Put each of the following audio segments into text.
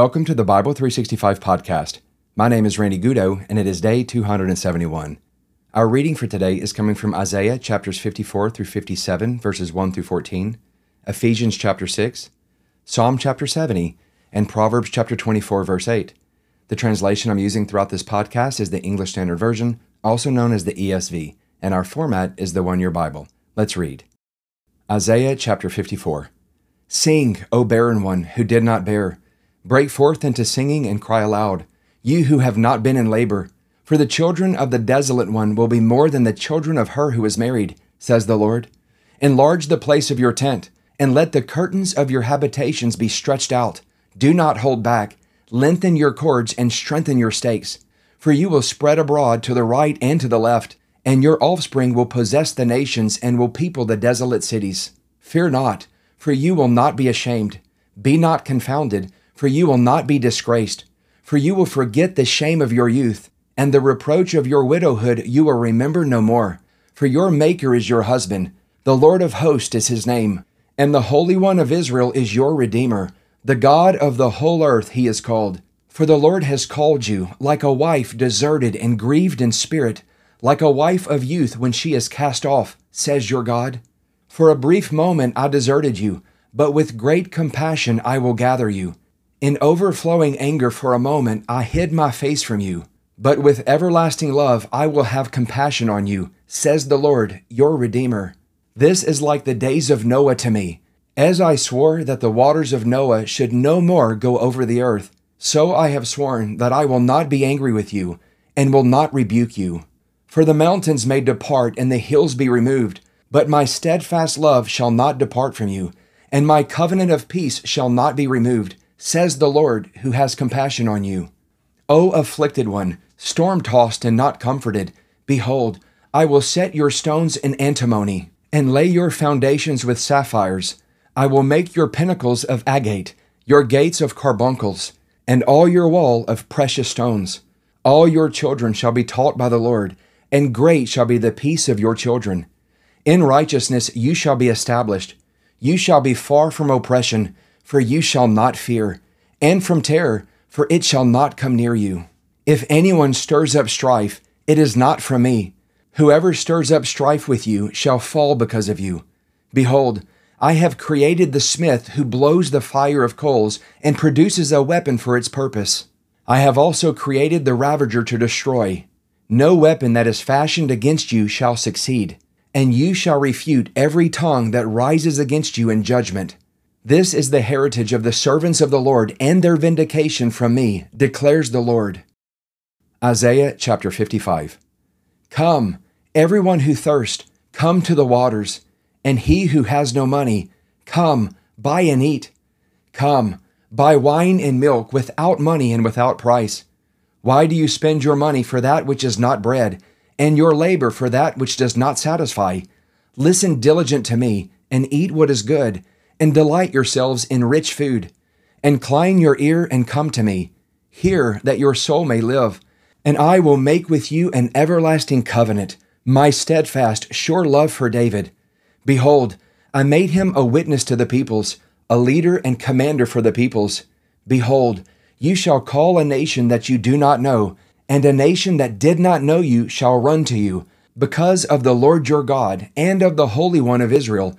Welcome to the Bible 365 podcast. My name is Randy Goudeau, and it is day 271. Our reading for today is coming from Isaiah chapters 54 through 57, verses 1 through 14, Ephesians chapter 6, Psalm chapter 70, and Proverbs chapter 24, verse 8. The translation I'm using throughout this podcast is the English Standard Version, also known as the ESV, and our format is the One Year Bible. Let's read. Isaiah chapter 54. Sing, O barren one who did not bear. Break forth into singing and cry aloud, you who have not been in labor. For the children of the desolate one will be more than the children of her who is married, says the Lord. Enlarge the place of your tent, and let the curtains of your habitations be stretched out. Do not hold back. Lengthen your cords and strengthen your stakes. For you will spread abroad to the right and to the left, and your offspring will possess the nations and will people the desolate cities. Fear not, for you will not be ashamed. Be not confounded for you will not be disgraced. For you will forget the shame of your youth, and the reproach of your widowhood you will remember no more. For your Maker is your husband, the Lord of hosts is his name, and the Holy One of Israel is your Redeemer. The God of the whole earth he is called. For the Lord has called you, like a wife deserted and grieved in spirit, like a wife of youth when she is cast off, says your God. For a brief moment I deserted you, but with great compassion I will gather you. In overflowing anger for a moment, I hid my face from you. But with everlasting love, I will have compassion on you, says the Lord, your Redeemer. This is like the days of Noah to me. As I swore that the waters of Noah should no more go over the earth, so I have sworn that I will not be angry with you, and will not rebuke you. For the mountains may depart and the hills be removed, but my steadfast love shall not depart from you, and my covenant of peace shall not be removed says the Lord, who has compassion on you. O afflicted one, storm tossed and not comforted, behold, I will set your stones in antimony, and lay your foundations with sapphires. I will make your pinnacles of agate, your gates of carbuncles, and all your wall of precious stones. All your children shall be taught by the Lord, and great shall be the peace of your children. In righteousness you shall be established. You shall be far from oppression for you shall not fear, and from terror, for it shall not come near you. If anyone stirs up strife, it is not from me. Whoever stirs up strife with you shall fall because of you. Behold, I have created the smith who blows the fire of coals and produces a weapon for its purpose. I have also created the ravager to destroy. No weapon that is fashioned against you shall succeed, and you shall refute every tongue that rises against you in judgment. This is the heritage of the servants of the Lord and their vindication from me, declares the Lord. Isaiah chapter 55. Come, everyone who thirst, come to the waters, and he who has no money, come, buy and eat. Come, buy wine and milk without money and without price. Why do you spend your money for that which is not bread, and your labor for that which does not satisfy? Listen diligent to me, and eat what is good and delight yourselves in rich food. Incline your ear and come to me. Hear that your soul may live. And I will make with you an everlasting covenant, my steadfast, sure love for David. Behold, I made him a witness to the peoples, a leader and commander for the peoples. Behold, you shall call a nation that you do not know, and a nation that did not know you shall run to you, because of the Lord your God and of the Holy One of Israel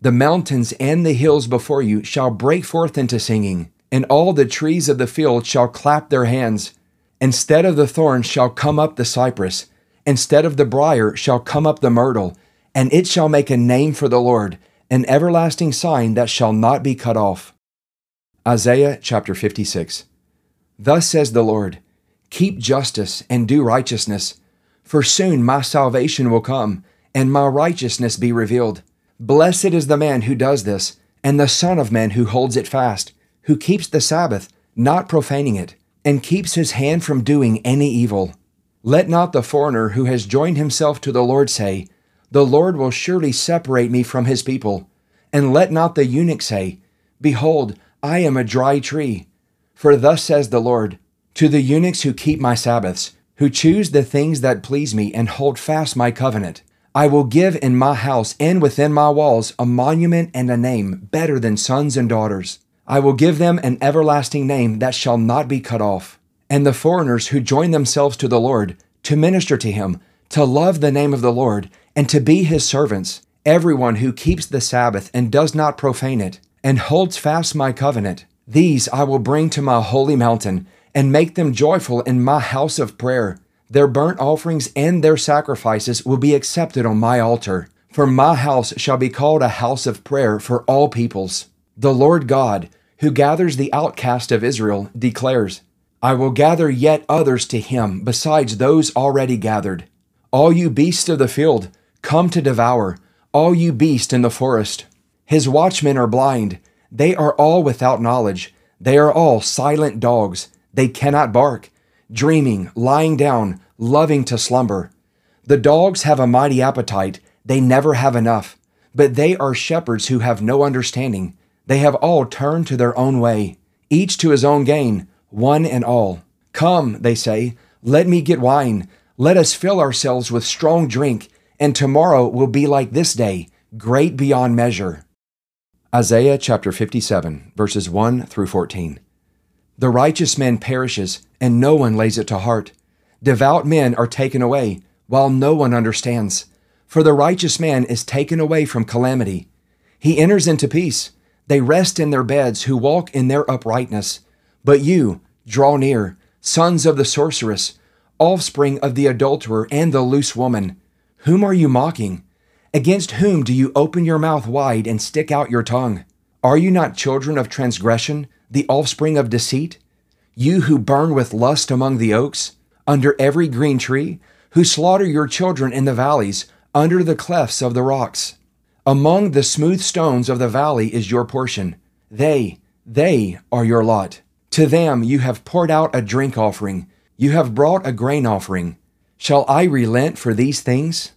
The mountains and the hills before you shall break forth into singing, and all the trees of the field shall clap their hands. Instead of the thorn shall come up the cypress, Instead of the brier shall come up the myrtle, and it shall make a name for the Lord, an everlasting sign that shall not be cut off. Isaiah chapter 56. Thus says the Lord Keep justice and do righteousness, for soon my salvation will come, and my righteousness be revealed. Blessed is the man who does this, and the Son of Man who holds it fast, who keeps the Sabbath, not profaning it, and keeps his hand from doing any evil. Let not the foreigner who has joined himself to the Lord say, The Lord will surely separate me from his people. And let not the eunuch say, Behold, I am a dry tree. For thus says the Lord, To the eunuchs who keep my Sabbaths, who choose the things that please me and hold fast my covenant, I will give in my house and within my walls a monument and a name better than sons and daughters. I will give them an everlasting name that shall not be cut off. And the foreigners who join themselves to the Lord, to minister to him, to love the name of the Lord, and to be his servants, everyone who keeps the Sabbath and does not profane it, and holds fast my covenant, these I will bring to my holy mountain, and make them joyful in my house of prayer. Their burnt offerings and their sacrifices will be accepted on my altar. For my house shall be called a house of prayer for all peoples. The Lord God, who gathers the outcast of Israel, declares, I will gather yet others to him besides those already gathered. All you beasts of the field, come to devour, all you beasts in the forest. His watchmen are blind, they are all without knowledge, they are all silent dogs, they cannot bark dreaming, lying down, loving to slumber. The dogs have a mighty appetite, they never have enough, but they are shepherds who have no understanding. They have all turned to their own way, each to his own gain, one and all. Come, they say, let me get wine. Let us fill ourselves with strong drink, and tomorrow will be like this day, great beyond measure. Isaiah chapter 57, verses 1 through 14. The righteous man perishes, and no one lays it to heart. Devout men are taken away, while no one understands. For the righteous man is taken away from calamity. He enters into peace. They rest in their beds who walk in their uprightness. But you, draw near, sons of the sorceress, offspring of the adulterer and the loose woman. Whom are you mocking? Against whom do you open your mouth wide and stick out your tongue? Are you not children of transgression? the offspring of deceit? You who burn with lust among the oaks, under every green tree, who slaughter your children in the valleys, under the clefts of the rocks. Among the smooth stones of the valley is your portion. They, they are your lot. To them you have poured out a drink offering. You have brought a grain offering. Shall I relent for these things?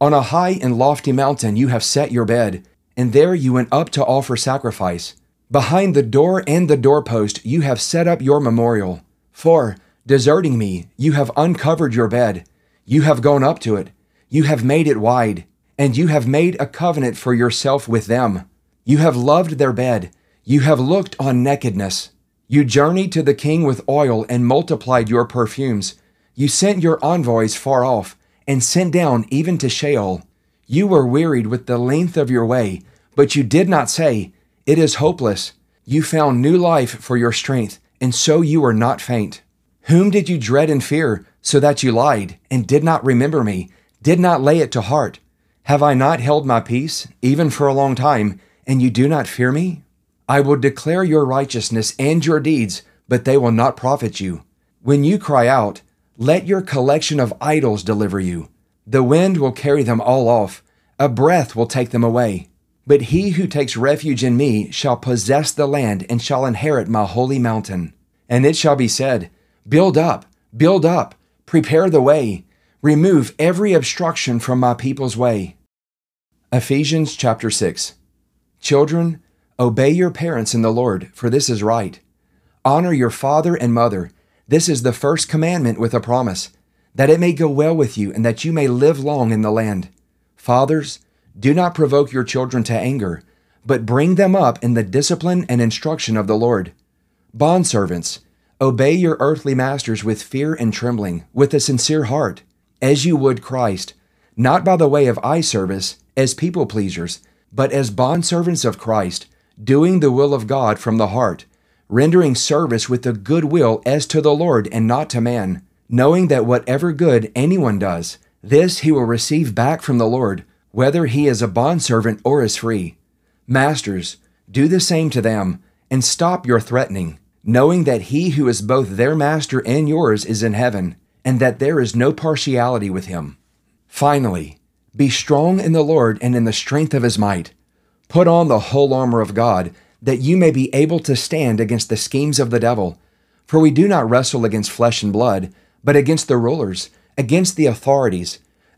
On a high and lofty mountain you have set your bed, and there you went up to offer sacrifice. Behind the door and the doorpost you have set up your memorial. For, deserting me, you have uncovered your bed. You have gone up to it. You have made it wide. And you have made a covenant for yourself with them. You have loved their bed. You have looked on nakedness. You journeyed to the king with oil and multiplied your perfumes. You sent your envoys far off and sent down even to Sheol. You were wearied with the length of your way, but you did not say, it is hopeless. You found new life for your strength, and so you are not faint. Whom did you dread and fear, so that you lied, and did not remember me, did not lay it to heart? Have I not held my peace, even for a long time, and you do not fear me? I will declare your righteousness and your deeds, but they will not profit you. When you cry out, let your collection of idols deliver you. The wind will carry them all off, a breath will take them away. But he who takes refuge in me shall possess the land and shall inherit my holy mountain. And it shall be said, Build up, build up, prepare the way, remove every obstruction from my people's way. Ephesians chapter 6. Children, obey your parents in the Lord, for this is right. Honor your father and mother. This is the first commandment with a promise, that it may go well with you and that you may live long in the land. Fathers, do not provoke your children to anger, but bring them up in the discipline and instruction of the Lord. Bondservants, obey your earthly masters with fear and trembling, with a sincere heart, as you would Christ, not by the way of eye service, as people pleasers, but as bondservants of Christ, doing the will of God from the heart, rendering service with a good will as to the Lord and not to man, knowing that whatever good anyone does, This he will receive back from the Lord, whether he is a bondservant or is free. Masters, do the same to them, and stop your threatening, knowing that he who is both their master and yours is in heaven, and that there is no partiality with him. Finally, be strong in the Lord and in the strength of his might. Put on the whole armor of God, that you may be able to stand against the schemes of the devil. For we do not wrestle against flesh and blood, but against the rulers against the authorities,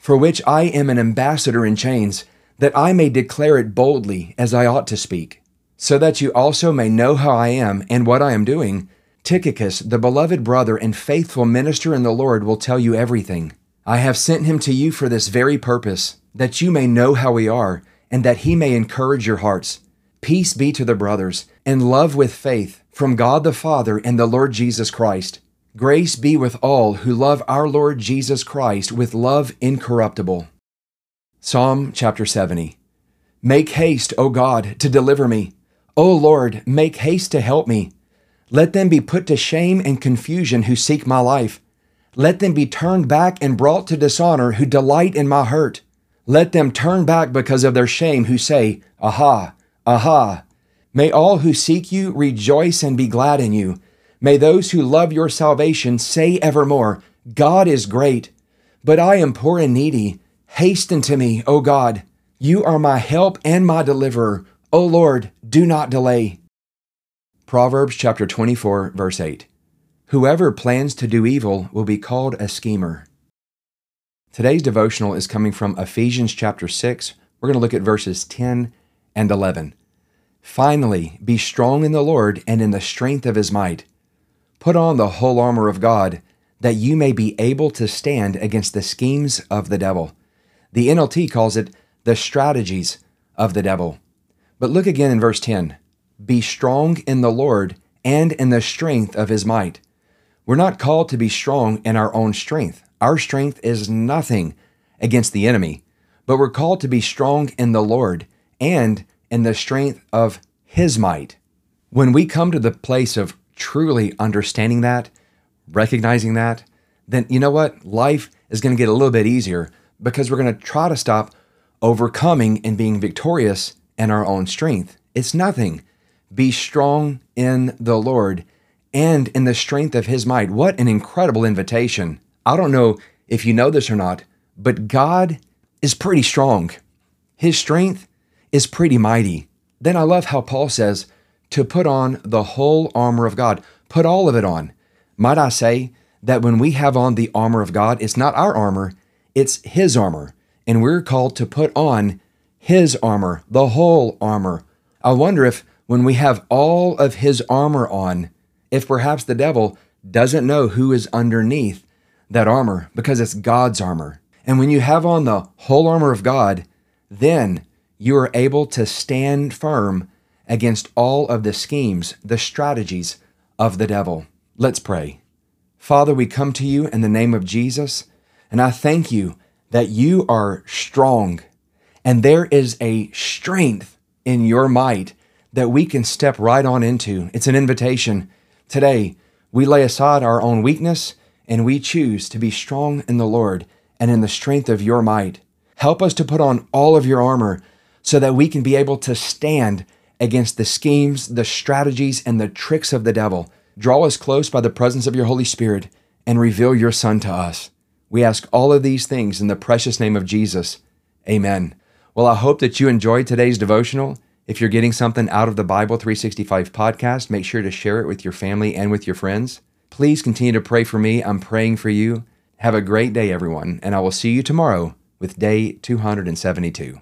for which I am an ambassador in chains, that I may declare it boldly as I ought to speak. So that you also may know how I am and what I am doing, Tychicus, the beloved brother and faithful minister in the Lord, will tell you everything. I have sent him to you for this very purpose, that you may know how we are, and that he may encourage your hearts. Peace be to the brothers, and love with faith from God the Father and the Lord Jesus Christ. Grace be with all who love our Lord Jesus Christ with love incorruptible. Psalm chapter 70. Make haste, O God, to deliver me. O Lord, make haste to help me. Let them be put to shame and confusion who seek my life. Let them be turned back and brought to dishonor who delight in my hurt. Let them turn back because of their shame who say, Aha, aha. May all who seek you rejoice and be glad in you. May those who love your salvation say evermore, God is great, but I am poor and needy. Hasten to me, O God. You are my help and my deliverer. O Lord, do not delay. Proverbs chapter 24, verse 8. Whoever plans to do evil will be called a schemer. Today's devotional is coming from Ephesians chapter 6. We're going to look at verses 10 and 11. Finally, be strong in the Lord and in the strength of his might. Put on the whole armor of God, that you may be able to stand against the schemes of the devil. The NLT calls it the strategies of the devil. But look again in verse 10 Be strong in the Lord and in the strength of his might. We're not called to be strong in our own strength. Our strength is nothing against the enemy, but we're called to be strong in the Lord and in the strength of his might. When we come to the place of truly understanding that, recognizing that, then you know what? Life is going to get a little bit easier because we're going to try to stop overcoming and being victorious in our own strength. It's nothing. Be strong in the Lord and in the strength of his might. What an incredible invitation. I don't know if you know this or not, but God is pretty strong. His strength is pretty mighty. Then I love how Paul says, to put on the whole armor of God. Put all of it on. Might I say that when we have on the armor of God, it's not our armor, it's His armor. And we're called to put on His armor, the whole armor. I wonder if when we have all of His armor on, if perhaps the devil doesn't know who is underneath that armor because it's God's armor. And when you have on the whole armor of God, then you are able to stand firm against all of the schemes, the strategies of the devil. Let's pray. Father, we come to you in the name of Jesus, and I thank you that you are strong and there is a strength in your might that we can step right on into. It's an invitation. Today, we lay aside our own weakness and we choose to be strong in the Lord and in the strength of your might. Help us to put on all of your armor so that we can be able to stand against the schemes, the strategies, and the tricks of the devil. Draw us close by the presence of your Holy Spirit and reveal your Son to us. We ask all of these things in the precious name of Jesus. Amen. Well, I hope that you enjoyed today's devotional. If you're getting something out of the Bible 365 podcast, make sure to share it with your family and with your friends. Please continue to pray for me. I'm praying for you. Have a great day, everyone, and I will see you tomorrow with day 272.